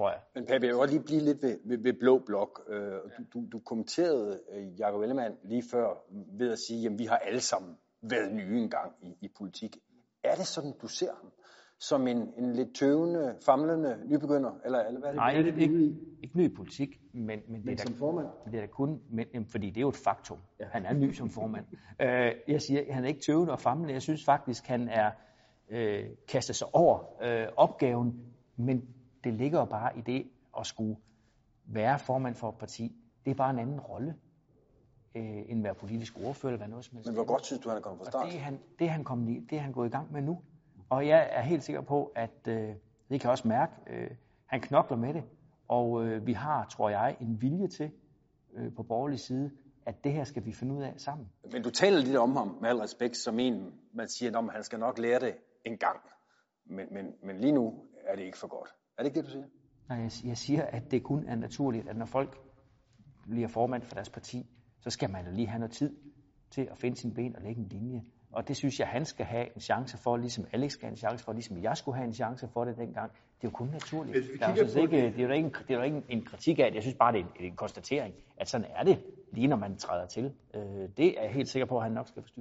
tror jeg. Men Pape, jeg vil godt lige blive lidt ved, ved, ved Blå Blok. Øh, du, du, du kommenterede øh, Jacob Ellemann lige før ved at sige, at vi har alle sammen været nye engang i, i politik. Er det sådan, du ser ham? Som en, en lidt tøvende, famlende nybegynder? Eller, eller hvad er det? Nej, er ikke, er ikke, ikke ny i politik, men, men, det, er Men som formand? men det er da kun, men, fordi det er jo et faktum. Ja. Han er ny som formand. øh, jeg siger, han er ikke tøvende og famlende. Jeg synes faktisk, han er øh, kastet sig over øh, opgaven, men det ligger jo bare i det at skulle være formand for et parti. Det er bare en anden rolle, øh, end at være politisk ordfører eller være noget som helst. Men hvor godt synes du, han er kommet fra Og start? det er han, det han, kommet i, det er han gået i gang med nu. Og jeg er helt sikker på, at øh, det kan også mærke, øh, han knokler med det. Og øh, vi har, tror jeg, en vilje til øh, på borgerlig side, at det her skal vi finde ud af sammen. Men du taler lidt om ham, med al respekt, som en, man siger, at han skal nok lære det en gang. Men, men, men lige nu er det ikke for godt. Er det ikke det, du siger? Nej, jeg, jeg siger, at det kun er naturligt, at når folk bliver formand for deres parti, så skal man da lige have noget tid til at finde sin ben og lægge en linje. Og det synes jeg, han skal have en chance for, ligesom Alex skal have en chance for, ligesom jeg skulle have en chance for det dengang. Det er jo kun naturligt. Hvis vi Der er jo ikke, det er jo ikke, en, det er jo ikke en, en kritik af det. Jeg synes bare, det er en, en konstatering, at sådan er det, lige når man træder til. Øh, det er jeg helt sikker på, at han nok skal forstyrre.